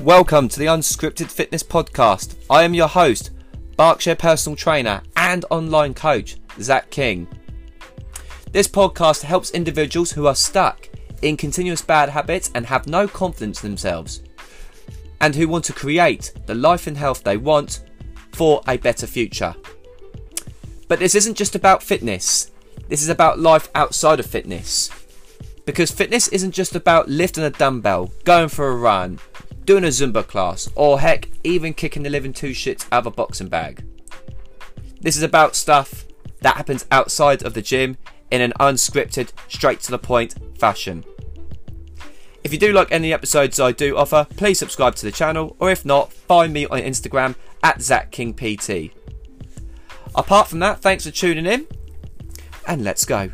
welcome to the Unscripted Fitness Podcast. I am your host, Berkshire personal trainer and online coach, Zach King. This podcast helps individuals who are stuck in continuous bad habits and have no confidence in themselves, and who want to create the life and health they want for a better future. But this isn't just about fitness, this is about life outside of fitness. Because fitness isn't just about lifting a dumbbell, going for a run, doing a Zumba class, or heck, even kicking the living two shits out of a boxing bag. This is about stuff that happens outside of the gym in an unscripted, straight to the point fashion. If you do like any episodes I do offer, please subscribe to the channel, or if not, find me on Instagram at ZachKingPT. Apart from that, thanks for tuning in, and let's go.